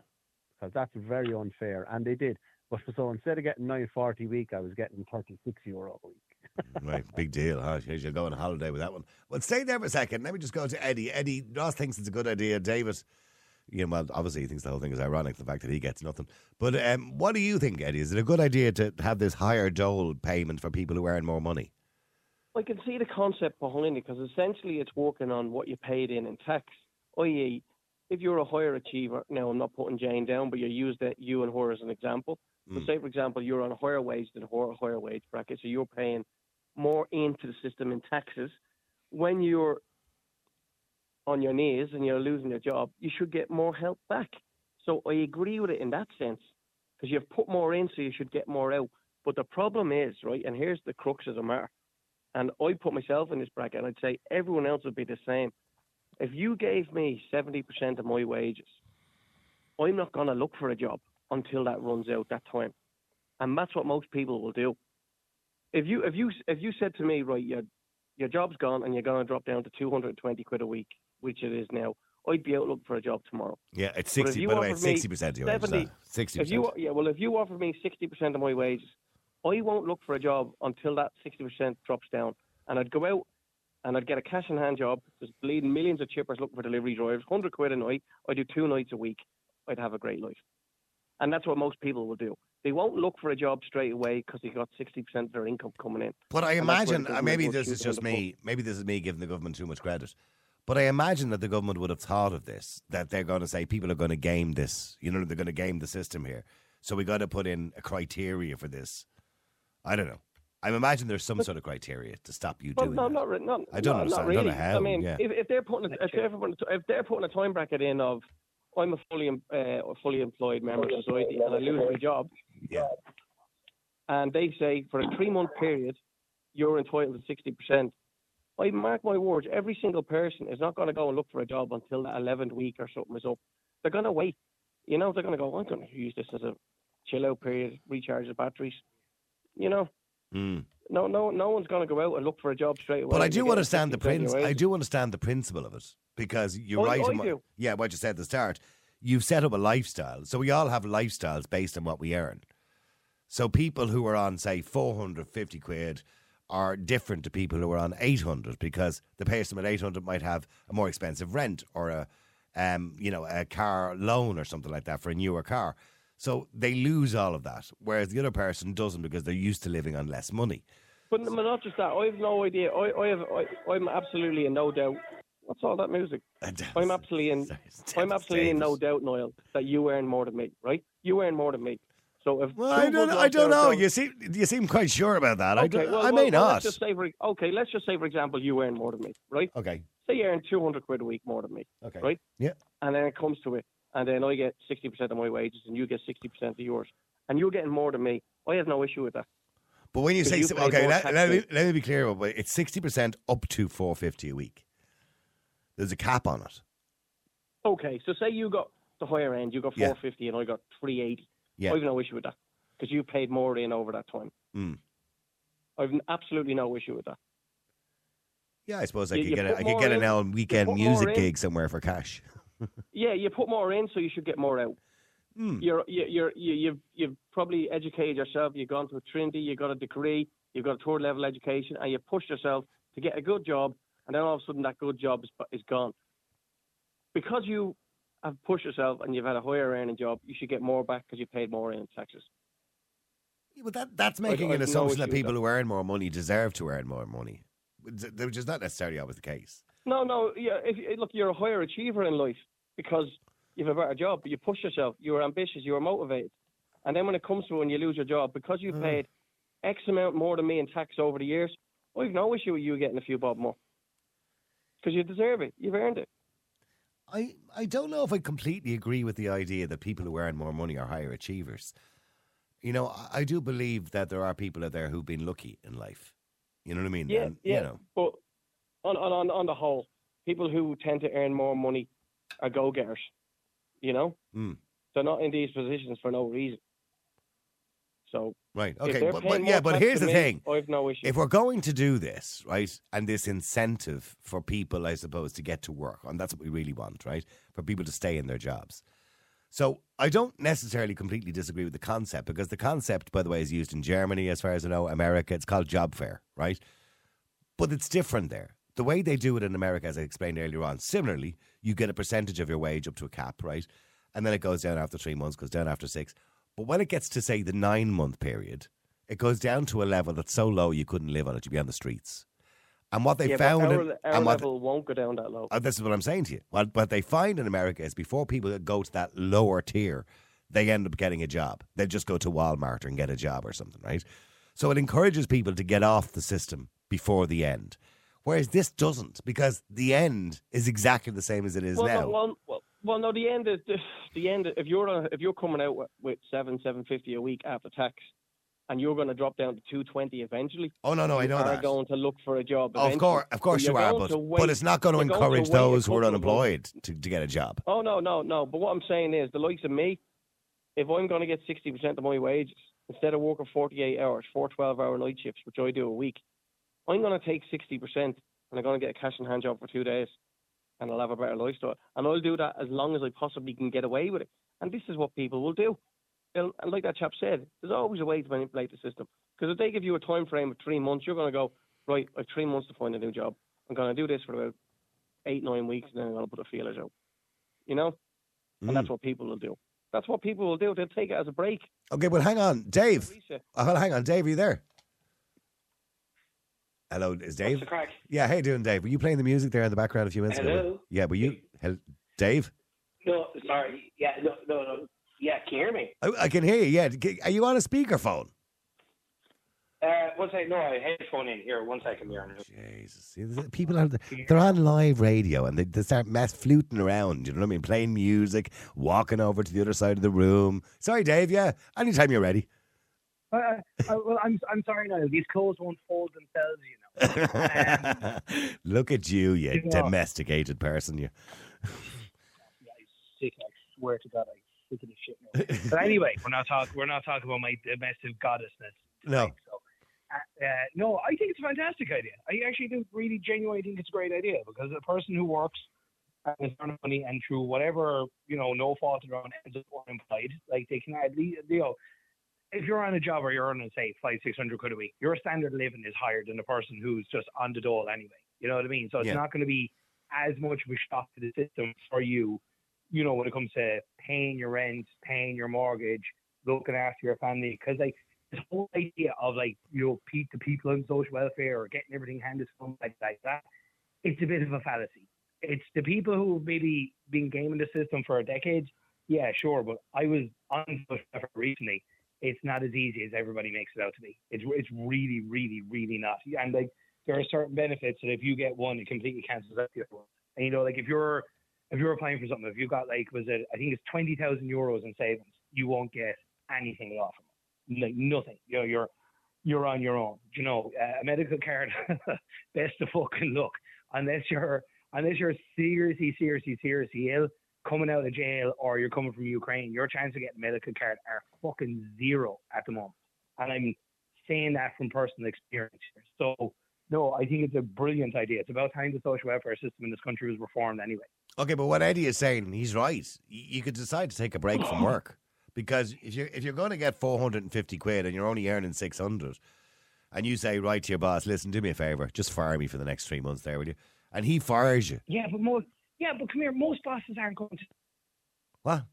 S5: because that's very unfair. And they did. But so instead of getting nine forty a week, I was getting thirty six euro a week.
S3: Right, big deal. Huh? You're going on holiday with that one. Well, stay there for a second. Let me just go to Eddie. Eddie Ross thinks it's a good idea. David, you know, well, obviously he thinks the whole thing is ironic, the fact that he gets nothing. But um, what do you think, Eddie? Is it a good idea to have this higher dole payment for people who earn more money?
S6: I can see the concept behind it because essentially it's working on what you paid in in tax, i.e., if you're a higher achiever, now I'm not putting Jane down, but you use that you and her as an example. Mm. So say, for example, you're on a higher wage than her, a higher wage bracket, so you're paying more into the system in taxes. When you're on your knees and you're losing your job, you should get more help back. So I agree with it in that sense because you've put more in, so you should get more out. But the problem is, right, and here's the crux of the matter and I put myself in this bracket, and I'd say everyone else would be the same. If you gave me 70% of my wages, I'm not going to look for a job until that runs out that time. And that's what most people will do. If you if you if you said to me, right, you your job's gone and you're going to drop down to 220 quid a week, which it is now. I'd be out looking for a job tomorrow.
S3: Yeah, it's
S6: But if
S3: sixty.
S6: you
S3: By the way, it's
S6: me
S3: sixty percent of your wages.
S6: 70.
S3: Sixty
S6: If you,
S3: percent.
S6: yeah, well, if you offer me 60% of my wages, I won't look for a job until that 60% drops down. And I'd go out and I'd get a cash in hand job. There's bleeding millions of chippers looking for delivery drivers, 100 quid a night. I do two nights a week. I'd have a great life. And that's what most people will do. They won't look for a job straight away because they got 60% of their income coming in.
S3: But I
S6: And
S3: imagine,
S6: the
S3: uh, maybe this is just me. Maybe this is me giving the government too much credit. But I imagine that the government would have thought of this. That they're going to say people are going to game this. You know, they're going to game the system here. So we got to put in a criteria for this. I don't know. I imagine there's some sort of criteria to stop you
S6: Well,
S3: doing
S6: no,
S3: that.
S6: not, re- not,
S3: I don't
S6: no,
S3: understand.
S6: Not
S3: I don't
S6: really.
S3: know how,
S6: I mean,
S3: yeah.
S6: if, if they're putting a, if they're putting a, if they're putting a time bracket in of I'm a fully em- uh, fully employed member of society and I lose my job,
S3: Yeah.
S6: and they say for a three month period you're entitled to sixty percent. I mark my words, every single person is not going to go and look for a job until that eleventh week or something is up. They're going to wait. You know, they're going to go. I'm going to use this as a chill out period, recharge the batteries. You know,
S3: Mm.
S6: no, no, no one's going to go out and look for a job straight away.
S3: But I do understand the
S6: 60%
S3: prince. I do understand the principle of it because you're
S6: I-
S3: right.
S6: I do.
S3: Yeah, what you said at the start. You've set up a lifestyle, so we all have lifestyles based on what we earn. So people who are on say 450 quid are different to people who are on 800 because the person at 800 might have a more expensive rent or a um, you know a car loan or something like that for a newer car. So they lose all of that, whereas the other person doesn't because they're used to living on less money.
S6: But, but not just that. I have no idea. I, I have. I, I'm absolutely in no doubt. What's all that music? I'm absolutely in. I'm absolutely in no doubt, Niall, that you earn more than me. Right? You earn more than me. So if
S3: Well, I don't. I don't know. You seem you seem quite sure about that. I,
S6: Okay,
S3: don't,
S6: well,
S3: I may
S6: well,
S3: not.
S6: Let's just say for okay, let's just say for example, you earn more than me, right?
S3: Okay.
S6: Say you earn 200 quid a week more than me,
S3: Okay.
S6: right?
S3: Yeah.
S6: And then it comes to it, and then I get 60% of my wages, and you get 60% of yours, and you're getting more than me. I have no issue with that.
S3: But when you say
S6: you
S3: okay, let, let me let me be clear. But it's sixty percent up to four fifty a week. There's a cap on it.
S6: Okay, so say you got the higher end, you got
S3: Yeah.
S6: 450, and I got 380.
S3: Yeah.
S6: I have no issue with that because you paid more in over that time.
S3: Mm.
S6: I've absolutely no issue with that.
S3: Yeah, I suppose I
S6: You-
S3: could
S6: you
S3: get a, I could get
S6: in-
S3: an L weekend music gig somewhere for cash.
S6: Yeah, you put more in, so you should get more out.
S3: Hmm.
S6: You're you, you're you, you've you've probably educated yourself. You've gone to a Trinity. You've got a degree. You've got a third level education, and you push yourself to get a good job. And then all of a sudden, that good job is is gone. Because you have pushed yourself and you've had a higher earning job, you should get more back because you paid more in taxes.
S3: Yeah, but that that's making
S6: I've
S3: an
S6: no
S3: assumption that people who earn more money deserve to earn more money, which is not necessarily always the case.
S6: No, no, yeah. If look, you're a higher achiever in life because you have a better job. You push yourself. You are ambitious. You are motivated. And then when it comes to when you lose your job, because you mm. paid X amount more than me in tax over the years, I've no issue with you getting a few bob more because you deserve it. You've earned it.
S3: I, I don't know if I completely agree with the idea that people who earn more money are higher achievers. You know, I, I do believe that there are people out there who've been lucky in life. You know what I mean?
S6: Yeah,
S3: And,
S6: yeah.
S3: You know,
S6: But on, on on on the whole, people who tend to earn more money are go getters. You know,
S3: Mm.
S6: they're not in these positions for no reason. So
S3: right? Okay, but, but yeah, but here's the
S6: me,
S3: thing:
S6: I've no issue.
S3: if we're going to do this, right, and this incentive for people, I suppose, to get to work, and that's what we really want, right, for people to stay in their jobs. So I don't necessarily completely disagree with the concept because the concept, by the way, is used in Germany, as far as I know, America. It's called job fair, right? But it's different there. The way they do it in America, as I explained earlier on, similarly, you get a percentage of your wage up to a cap, right? And then it goes down after three months, goes down after six. But when it gets to, say, the nine month period, it goes down to a level that's so low you couldn't live on it. You'd be on the streets. And what they
S6: yeah,
S3: found, in-
S6: our, our
S3: and what,
S6: level won't go down that low.
S3: uh, this is what I'm saying to you. What, what they find in America is before people go to that lower tier, they end up getting a job. They just go to Walmart and get a job or something, right? So it encourages people to get off the system before the end. Whereas this doesn't, because the end is exactly the same as it is
S6: well,
S3: now.
S6: No, well, well, well, no. The end is the, the end. If you're on, if you're coming out with, with seven seven fifty a week after tax, and you're going to drop down to two twenty eventually,
S3: oh no, no, I know
S6: are
S3: that.
S6: going to look for a job.
S3: of course, of course you
S6: you're
S3: but,
S6: to
S3: but it's not going to
S6: going to
S3: encourage those who are
S6: couple of months.
S3: unemployed to, to get a job.
S6: Oh no, no, no. But what I'm saying is, the likes of me, if I'm going to get sixty percent of my wages instead of working forty eight hours, four 12 hour night shifts, which I do a week, I'm going to take 60% and I'm going to get a cash in hand job for two days and I'll have a better lifestyle. And I'll do that as long as I possibly can get away with it. And this is what people will do. They'll, and like that chap said, there's always a way to manipulate the system. Because if they give you a time frame of three months, you're going to go, right, I have three months to find a new job. I'm going to do this for about eight, nine weeks, and then I'm going to put a feelers out. You know? And that's mm. what people will do. That's what people will do. They'll take it as a break.
S3: Okay, but hang on, Dave. Oh, well, hang on, Dave. Are you there? Hello, is Dave?
S7: What's the crack?
S3: Yeah, hey, doing Dave? Were you playing the music there in the background a few minutes ago?
S7: Hello?
S3: Yeah, were you, hel- Dave?
S7: No, sorry. Yeah, no, no, no. Yeah, can you hear me?
S3: I, I can hear you. Yeah, are you on a speakerphone?
S7: Uh, one second. No, I have a headphone in here. One second, here.
S3: Jesus, people are they're on live radio and they, they start mess fluting around. You know what I mean? Playing music, walking over to the other side of the room. Sorry, Dave. Yeah, anytime you're ready.
S8: Uh, uh, well, I'm I'm sorry, Niall. These clothes won't fold themselves, you know. Um,
S3: Look at you, you
S8: You know-
S3: domesticated person. You.
S8: yeah, I'm sick. I swear to God, I'm sick of this shit now. But anyway, we're not talking. We're not talking about my domestic goddessness.
S3: No.
S8: So, uh, uh, no, I think it's a fantastic idea. I actually do really genuinely think it's a great idea because a person who works and is earning money and through whatever you know, no fault of their own, ends up unemployed, like they can at least you know. If you're on a job where you're earning, say, five, six hundred quid a week, your standard of living is higher than the person who's just on the dole anyway. You know what I mean? So it's
S3: Yeah.
S8: not going to be as much of a shock to the system for you, you know, when it comes to paying your rent, paying your mortgage, looking after your family. Because like this whole idea of like you know, pe- the people on social welfare or getting everything handed to them like, like that, it's a bit of a fallacy. It's the people who've maybe been gaming the system for a decade. Yeah, sure, but I was on social welfare recently. It's not as easy as everybody makes it out to be. It's it's really, really, really not. And like there are certain benefits that if you get one, it completely cancels out the other one. And you know, like if you're if you're applying for something, if you got like was it I think it's twenty thousand euros in savings, you won't get anything it. Like nothing. You know, you're you're on your own. You know, uh, a medical card, best of fucking luck. Unless you're unless you're seriously, seriously, seriously ill, coming out of jail, or you're coming from Ukraine, your chance of getting a medical card are fucking zero at the moment. And I'm saying that from personal experience. So no, I think it's a brilliant idea. It's about time the social welfare system in this country was reformed anyway.
S3: Okay, but what Eddie is saying, he's right. You could decide to take a break from work because if you're if you're going to get four hundred and fifty quid and you're only earning six hundred, and you say right to your boss, listen, do me a favor, just fire me for the next three months, there, will you? And he fires you.
S8: Yeah, but most yeah, but come here, most bosses aren't going to
S3: What?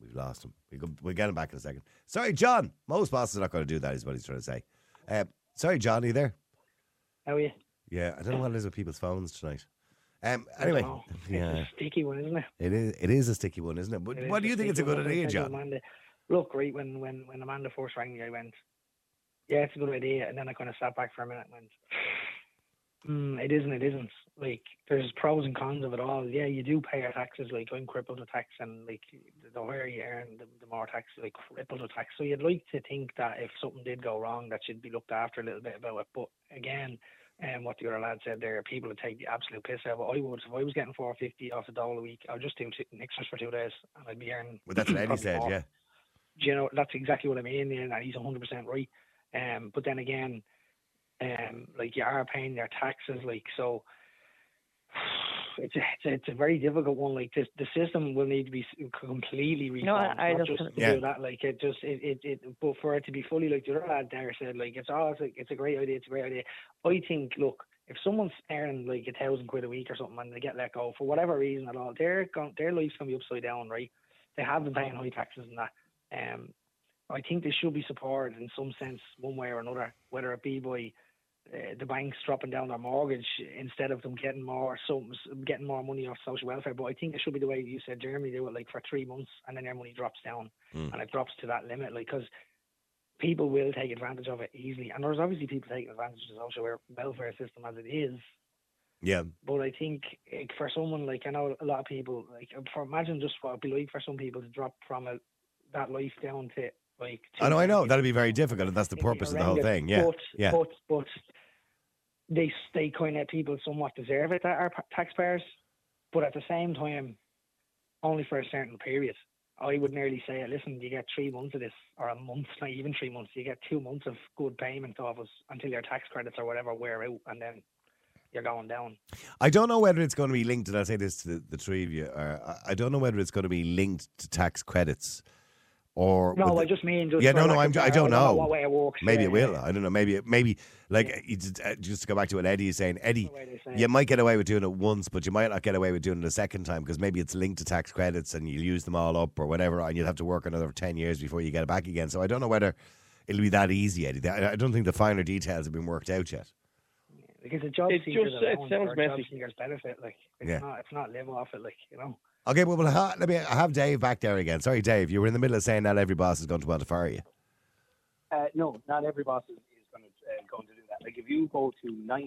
S3: We've lost him. We go, we'll get him back in a second. Sorry, John. Most bosses are not going to do that. Is what he's trying to say. Uh, sorry, John. Are you there?
S8: How are you?
S3: Yeah, I don't know what it is with people's phones tonight. Um, anyway,
S8: Oh,
S3: yeah,
S8: It's a sticky one, isn't it?
S3: it is. It is a sticky one, isn't it? But
S8: It is
S3: what do you think? It's a good
S8: one.
S3: Idea, John?
S8: Amanda, look, right, when, when, when Amanda first rang me, I went, yeah, it's a good idea. And then I kind of sat back for a minute and went, mm, it isn't, it isn't. Like, there's pros and cons of it all. Yeah, you do pay your taxes. Like, I'm crippled with tax, and like, the higher you earn, the, the more tax, like, crippled with tax. So you'd like to think that if something did go wrong, that you'd be looked after a little bit about it. But again, and what the other lad said there, are people would take the absolute piss out. But I would, if I was getting four fifty off a dole a week, I'd just do extras for two days, and I'd be earning.
S3: Well, that's what Eddie said.
S8: more.
S3: Yeah.
S8: Do you know that's exactly what I mean, and he's hundred percent right. Um, but then again, um, like you are paying your taxes, like so. It's a, it's a, it's a very difficult one. Like this, the system will need to be completely reformed.
S9: No, I- I
S8: not
S9: just-
S8: just to
S3: Yeah.
S8: do that. Like it just it, it, it but for it to be fully like the other lad there said, like it's all it's, like, it's a great idea. It's a great idea. I think look, if someone's earning like a thousand quid a week or something and they get let go for whatever reason at all, their gon- their life's gonna be upside down, right? They have been paying high taxes and that. Um, I think they should be supported in some sense, one way or another, whether it be by uh, the banks dropping down their mortgage instead of them getting more some getting more money off social welfare. But I think it should be the way you said, Jeremy, do it like for three months and then their money drops down
S3: Mm.
S8: and it drops to that limit, like because people will take advantage of it easily, and there's obviously people taking advantage of the social welfare system as it is.
S3: Yeah.
S8: But I think like, for someone like I know a lot of people like for imagine just what it'd be like for some people to drop from a, that life down to like.
S3: I know. I know. That'd be very difficult, and that's the purpose of the whole thing. Yeah.
S8: But,
S3: Yeah.
S8: But but they they kind of people somewhat deserve it that are taxpayers, but at the same time, only for a certain period.
S9: I would nearly say, listen, you get three months of this, or a month, not even three months. You get two months of good payment off us until your tax credits or whatever wear out, and then you're going down.
S3: I don't know whether it's going to be linked, and I'll say this to the, the three of you. I don't know whether it's going to be linked to tax credits or.
S9: No,
S3: with
S9: I
S3: the-
S9: just mean just
S3: yeah, no, no,
S9: lack
S3: I'm,
S9: of
S3: I don't know.
S9: what way it works.
S3: Maybe
S9: yeah,
S3: it will.
S9: yeah.
S3: I don't know. Maybe, maybe like you just, uh, just to go back to what Eddie is saying. Eddie,
S9: The way they say
S3: you might get away with doing it once, but you might not get away with doing it a second time because maybe it's linked to tax credits and you'll use them all up or whatever, and you'll have to work another ten years before you get it back again. So I don't know whether it'll be that easy, Eddie. I I don't think the finer details have been worked out yet.
S9: Because a job
S6: It
S9: seekers
S6: just- it sounds
S9: for a job seekers benefit, like it's
S3: Yeah.
S9: not, it's not live off it, like you know.
S3: Okay, well, well ha- let me I have Dave back there again. Sorry, Dave, you were in the middle of saying not every boss is going to want to fire you.
S8: Uh, no, not every boss is, is going to uh, going to do that. Like if you go to 99%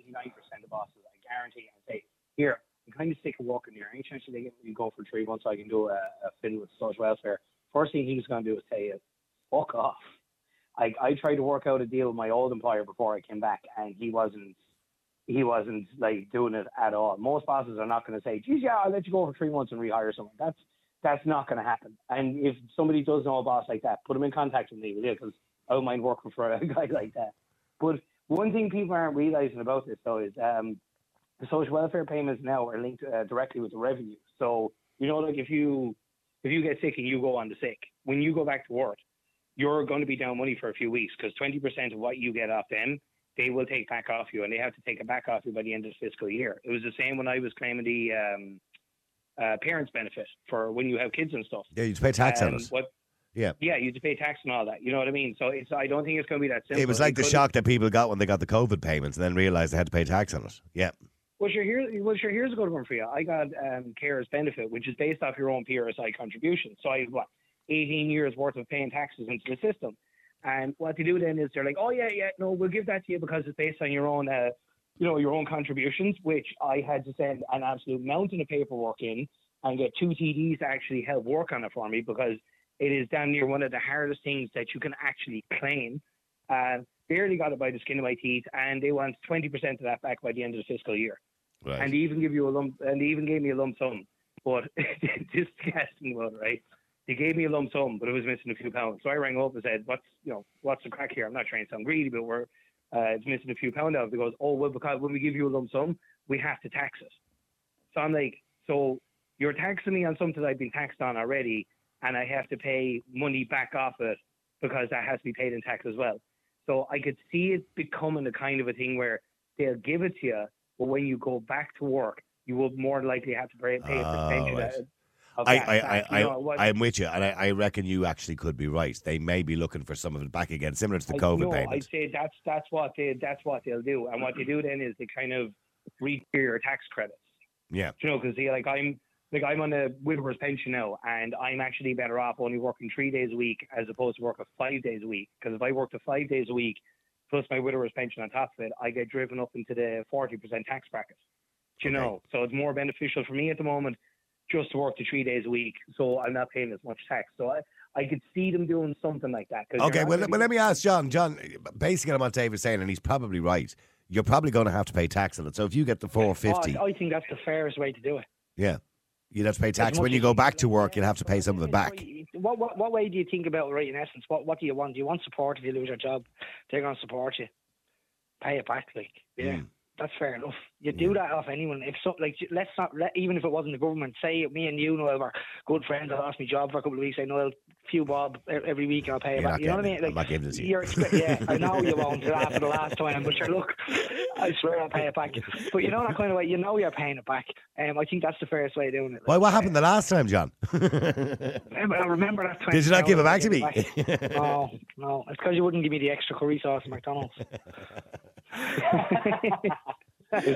S8: of bosses, I guarantee and say, here, I'm kind of sick of working here. Any chance they get me to go for three months, I can do a, a with social welfare. First thing he's going to do is say, fuck off. I, I tried to work out a deal with my old employer before I came back, and he wasn't he wasn't like doing it at all. Most bosses are not going to say, geez, yeah, I'll let you go for three months and rehire someone. That's that's not going to happen. And if somebody does know a boss like that, put them in contact with me? Because I don't mind working for a guy like that. But one thing people aren't realizing about this though is um, the social welfare payments now are linked uh, directly with the revenue. So you know, like if you if you get sick and you go on the sick, when you go back to work, you're going to be down money for a few weeks because 20% of what you get off them, they will take back off you, and they have to take it back off you by the end of the fiscal year. It was the same when I was claiming the um, uh, parents' benefit for when you have kids and stuff.
S3: Yeah, you pay tax on it.
S8: What,
S3: Yeah.
S8: yeah, you pay tax and all that. You know what I mean? So it's I don't think it's going to be that simple.
S3: It was like the shock that people got when they got the COVID payments and then realised they had to pay tax on it. Yeah.
S8: Well, sure. Here, well, sure. Here's a good one for you. I got um, carers benefit, which is based off your own PRSI contribution. So I have what 18 years worth of paying taxes into the system. And what they do then is they're like, oh yeah, yeah, no, we'll give that to you because it's based on your own, uh, you know, your own contributions. Which I had to send an absolute mountain of paperwork in and get two TDs to actually help work on it for me because it is damn near one of the hardest things that you can actually claim. And barely got it by the skin of my teeth, and they want 20% of that back by the end of the fiscal year
S3: Right.
S8: and they even give you a lump, and they even gave me a lump sum. But this casting right? They gave me a lump sum, but it was missing a few pounds. So I rang up and said, "What's you know, what's the crack here? I'm not trying to sound greedy, but we're uh, it's missing a few pounds out." They goes, "Oh well, because when we give you a lump sum, we have to tax it." So I'm like, "So you're taxing me on something I've been taxed on already, and I have to pay money back off it because that has to be paid in tax as well." So I could see it becoming a kind of a thing where they'll give it to you, but when you go back to work, you will more likely have to pay, pay a percentage
S3: right.
S8: Of- of
S3: I, I,
S8: back.
S3: I,
S8: You know,
S3: I, I'm with you, and I, I reckon you actually could be right. They may be looking for some of it back again, similar to the
S8: I-
S3: COVID
S8: no,
S3: payment.
S8: I'd say that's that's what they that's what they'll do, and what they do then is they kind of read your tax credits.
S3: Yeah.
S8: You know, because like I'm like I'm on a widower's pension now, and I'm actually better off only working three days a week as opposed to working five days a week. Because if I worked a five days a week plus my widower's pension on top of it, I get driven up into the forty percent tax bracket. You
S3: Okay.
S8: know, so it's more beneficial for me at the moment just to work the three days a week, so I'm not paying as much tax. So I, I could see them doing something like that.
S3: Okay, well, well, let me ask John. John, basically, on what David's saying, and he's probably right. You're probably going to have to pay tax on it. So if you get the 450,
S9: Oh, I think that's the fairest way to do it.
S3: yeah, you'd have to pay tax. When you go back to work, you'll have to pay some of it back.
S9: What, what what way do you think about right? In essence, what what do you want? Do you want support if you lose your job? They're going to support you. Pay it back, like yeah.
S3: Mm.
S9: That's fair enough. You do that off anyone. If so, like, let's not let even if it wasn't the government. Say me and you, Noel, were good friends. I lost my job for a couple of weeks. I Noel, few bob every week. I'll pay it
S3: You're
S9: back. You know what I mean?
S3: it. I'm not giving it to you.
S9: You're expe- yeah, I know you won't after the last time, but sure, look, I swear I'll pay it back. But you know that kind of way. You know you're paying it back. Um, I think that's the fairest way of doing it.
S3: Why? What happened the last time, John?
S9: Remember, I remember that time.
S3: Did you not give it back to me?
S9: no, no. It's because you wouldn't give me the extra curry sauce at McDonald's.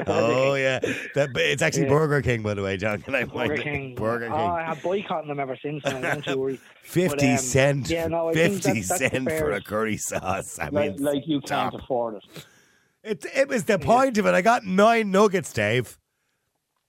S3: Oh yeah, that, it's actually
S9: Yeah.
S3: Burger King, by the way, John. Can I
S9: Burger King.
S3: Burger King.
S9: Oh,
S3: King.
S9: I have boycotted them ever since. And don't
S3: 50
S9: But, um,
S3: cent,
S9: yeah, no, I think
S3: 50
S9: that's- that's
S3: cent for a curry sauce. I
S8: like,
S3: mean,
S8: like you can't afford it.
S3: It, it was the point of it. I got nine nuggets, Dave.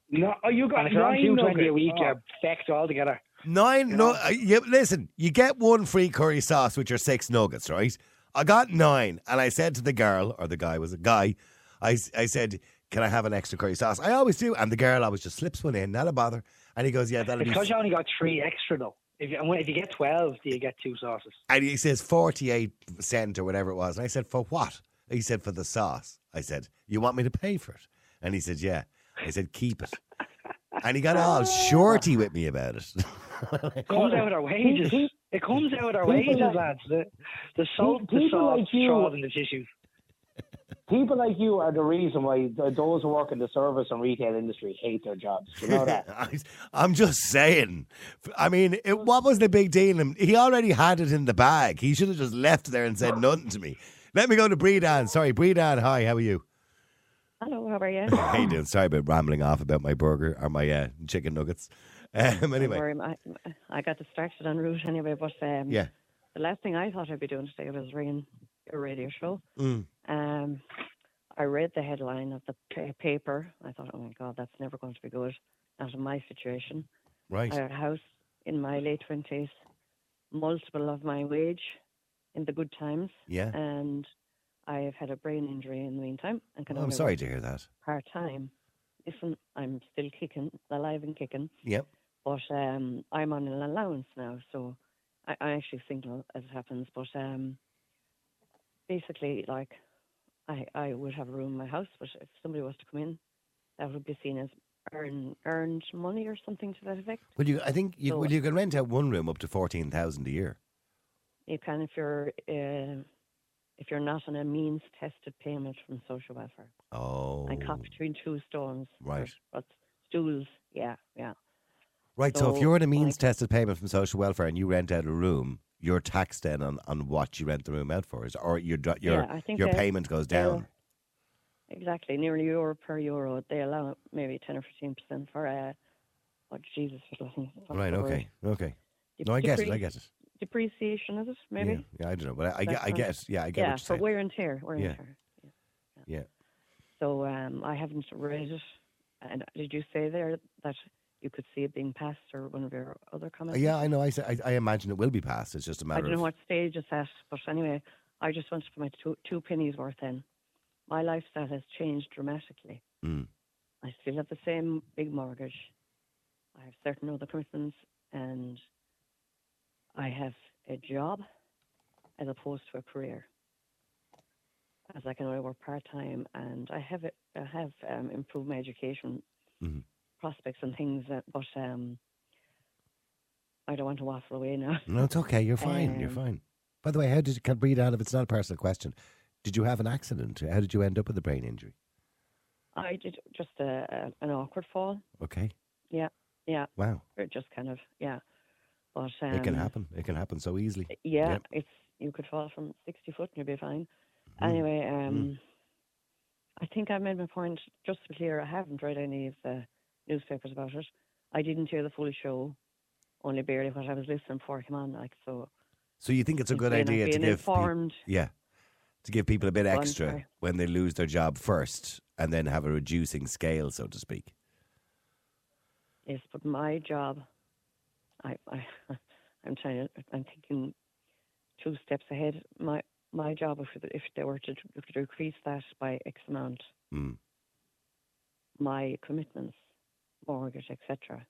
S8: No, oh, you got
S9: And you're on
S8: nine
S9: two twenty a
S8: nuggets.
S9: week,
S8: Oh.
S9: you're fecked altogether.
S3: Nine.
S9: You
S3: no,
S9: know?
S3: uh, you, listen, you get one free curry sauce with your six nuggets, right? I got nine, and I said to the girl, or the guy was a guy, I, I said, Can I have an extra curry sauce? I always do. And the girl always just slips one in, not a bother. And he goes, Yeah, that'll
S9: It's
S3: be.
S9: because you only got three extra though. If you, if you get twelve, do you get two sauces?
S3: And he says 48 cent or whatever it was. And I said, for what? He said, for the sauce. I said, you want me to pay for it? And he said, yeah. I said, keep it. And he got all shorty with me about it.
S9: It comes out our wages. It comes out our
S10: People
S9: wages,
S10: like-
S9: lads. The, the salt, the
S10: people
S9: sauce,
S10: like you-
S9: straws, and the tissues.
S10: People like you are the reason why those who work in the service and retail industry hate their jobs. You know that?
S3: I- I'm just saying. I mean, it, what was the big deal? He already had it in the bag. He should have just left there and said nothing to me. Let me go to Breedan. Sorry, Breedan. Hi, how are you?
S11: Hello, how are you?
S3: How you doing? Sorry about rambling off about my burger or my uh, chicken nuggets. Um, anyway,
S11: worry, I, I got distracted en route anyway, but um,
S3: yeah.
S11: the last thing I thought I'd be doing today was ringing your radio show.
S3: Mm.
S11: Um, I read the headline of the pa- paper. I thought, oh my God, that's never going to be good. Not in my situation.
S3: Right.
S11: I had a house in my late 20s, multiple of my wage in the good times.
S3: Yeah.
S11: And I have had a brain injury in the meantime. And can
S3: Oh, I'm sorry to hear that.
S11: Part time. Listen, I'm still kicking, alive and kicking.
S3: Yep.
S11: But um, I'm on an allowance now, so I, I actually single as it happens. But um, basically, like, I I would have a room in my house, but if somebody was to come in, that would be seen as earn earned money or something to that effect.
S3: Well, you, I think you,
S11: So-
S3: well, you can rent out one room up to fourteen thousand a year.
S11: You can if you're uh, if you're not on a means tested payment from social welfare.
S3: Oh,
S11: And caught between two stones.
S3: Right.
S11: But stools, yeah, yeah.
S3: Right. So, if you're in a
S11: like-
S3: means tested payment from social welfare and you rent out a room, you're taxed then on, on what you rent the room out for, is or your your
S11: Yeah,
S3: your payment goes down.
S11: Exactly, nearly euro per euro. They allow maybe ten or fifteen percent for uh, oh Jesus,
S3: Right.
S11: the word?
S3: Okay. Okay. No, I get it. I get it.
S11: Depreciation is it? Maybe.
S3: Yeah, yeah, I don't know, but I, I I guess, yeah, I get
S11: yeah, for wear and tear. Wear
S3: Yeah.
S11: and tear.
S3: Yeah.
S11: So um, I haven't read it. And did you say there that you could see it being passed, or one of your other
S3: Uh,
S11: comments?
S3: Yeah, I know. I, I, I imagine it will be passed. It's just a matter I
S11: don't know what stage it's at, but anyway, I just wanted to put my two, two pennies worth in. My lifestyle has changed dramatically.
S3: Mm.
S11: I still have the same big mortgage. I have certain other commitments, and I have a job as opposed to a career. As I can only work part time, and I have it, I have um, improved my education
S3: Mhm.
S11: Prospects and things, that, but um, I don't want to waffle away now.
S3: No, it's okay. You're fine. You're
S11: Um,
S3: fine. By the way, how did you can breathe out if it's not a personal question? Did you have an accident? How did you end up with a brain injury?
S11: I did just a, a, an awkward fall.
S3: Okay.
S11: Yeah, yeah.
S3: Wow.
S11: It just kind of, yeah. But um,
S3: it can happen. It can happen so easily.
S11: Yeah, it's you could fall from sixty foot and you'd be fine.
S3: Mm.
S11: Anyway, um, I think I made my point. Just to be clear, I haven't read any of the newspapers about it. I didn't hear the full show, only barely what I was listening for came on. Like so,
S3: So you think it's a good idea to give
S11: informed.
S3: yeah, to give people a bit extra when they lose their job first, and then have a reducing scale, so to speak.
S11: Yes, but my job, I, I, I'm trying to, I'm thinking two steps ahead. My my job, if if they were to, to decrease that by X amount,
S3: Mm.
S11: my commitments, mortgage, etc.,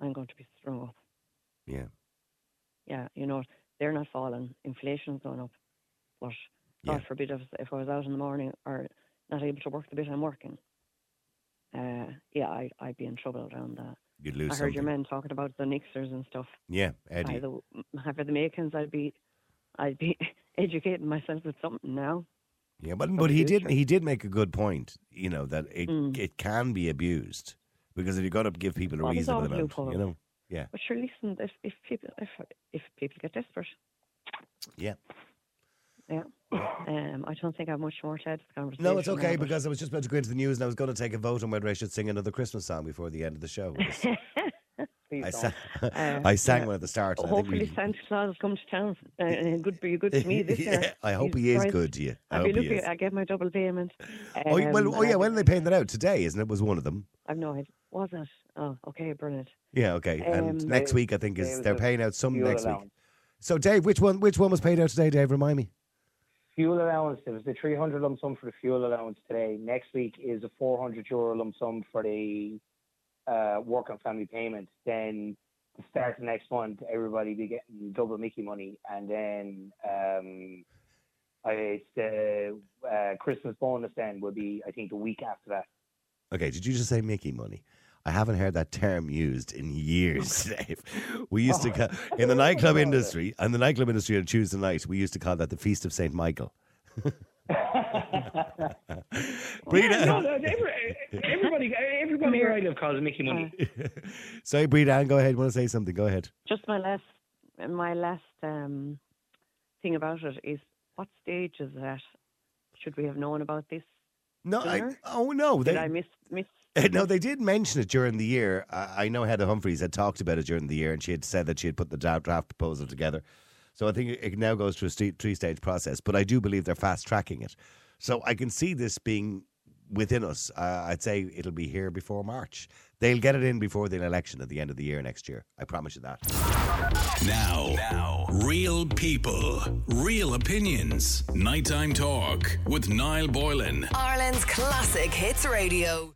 S11: I'm going to be thrown up.
S3: Yeah.
S11: Yeah, you know, they're not falling. Inflation's going up, but God
S3: Yeah.
S11: forbid if, if I was out in the morning or not able to work the bit I'm working. Uh, yeah, I I'd be in trouble around that.
S3: You'd lose
S11: I heard your men talking about the Nixers and stuff.
S3: Yeah, Eddie.
S11: By the for the Makins, I'd be, I'd be educating myself with something now.
S3: Yeah, but but he did he did make a good point. You know that it
S11: Mm.
S3: it can be abused because if you're going to give people a
S11: Oh,
S3: reasonable amount, you know. Yeah,
S11: But sure, listen, if if people if if people get desperate,
S3: yeah.
S11: yeah. Um, I don't think I have much more to add to the conversation.
S3: No, it's okay because I was just about to go into the news and I was going to take a vote on whether I should sing another Christmas song before the end of the show. I,
S11: don't.
S3: sang,
S11: Uh,
S3: I sang
S11: yeah.
S3: one at the start. I
S11: Hopefully,
S3: we-
S11: Santa Claus come to town. Uh, and good, be good to me this year.
S3: I hope
S11: Jesus
S3: he is
S11: Christ.
S3: good to you. I
S11: I'll
S3: hope
S11: looking.
S3: is.
S11: I get my double payment.
S3: oh, well,
S11: Um,
S3: oh yeah, when are they paying that out? Today, isn't it? Was one of them.
S11: I've no idea. Was it? Oh, okay, brilliant.
S3: Yeah, okay. and
S11: Um,
S3: next week, I think is they're paying out some
S10: fuel
S3: next week.
S10: allowance.
S3: So, Dave, which one? Which one was paid out today? Dave, remind me.
S10: Fuel allowance. There was the 300 lump sum for the fuel allowance today. Next week is a 400 euro lump sum for the uh, work and family payment. Then the start of next month, everybody be getting double Mickey money, and then um, I, it's the uh, Christmas bonus then will be, I think, the week after that.
S3: Okay, did you just say Mickey money? I haven't heard that term used in years, Dave. We used to call, in the nightclub industry, and the nightclub industry on Tuesday night, we used to call that the Feast of Saint Michael. Breda,
S8: no, no, every, everybody, everybody where I live calls Mickey money.
S3: sorry, Breda, go ahead. Want to say something? Go ahead.
S11: Just my last, my last um, thing about it is what stage is that? Should we have known about this?
S3: No, I, oh no,
S11: Did
S3: they,
S11: I miss miss?
S3: no, they did mention it during the year. I, I know Heather Humphreys had talked about it during the year, and she had said that she had put the draft, draft proposal together. So I think it, it now goes through a three stage process. But I do believe they're fast tracking it. So I can see this being within us. Uh, I'd say it'll be here before March. They'll get it in before the election at the end of the year next year. I promise you that.
S1: Now, now, real people, real opinions. Nighttime talk with Niall Boylan.
S2: Ireland's classic hits radio.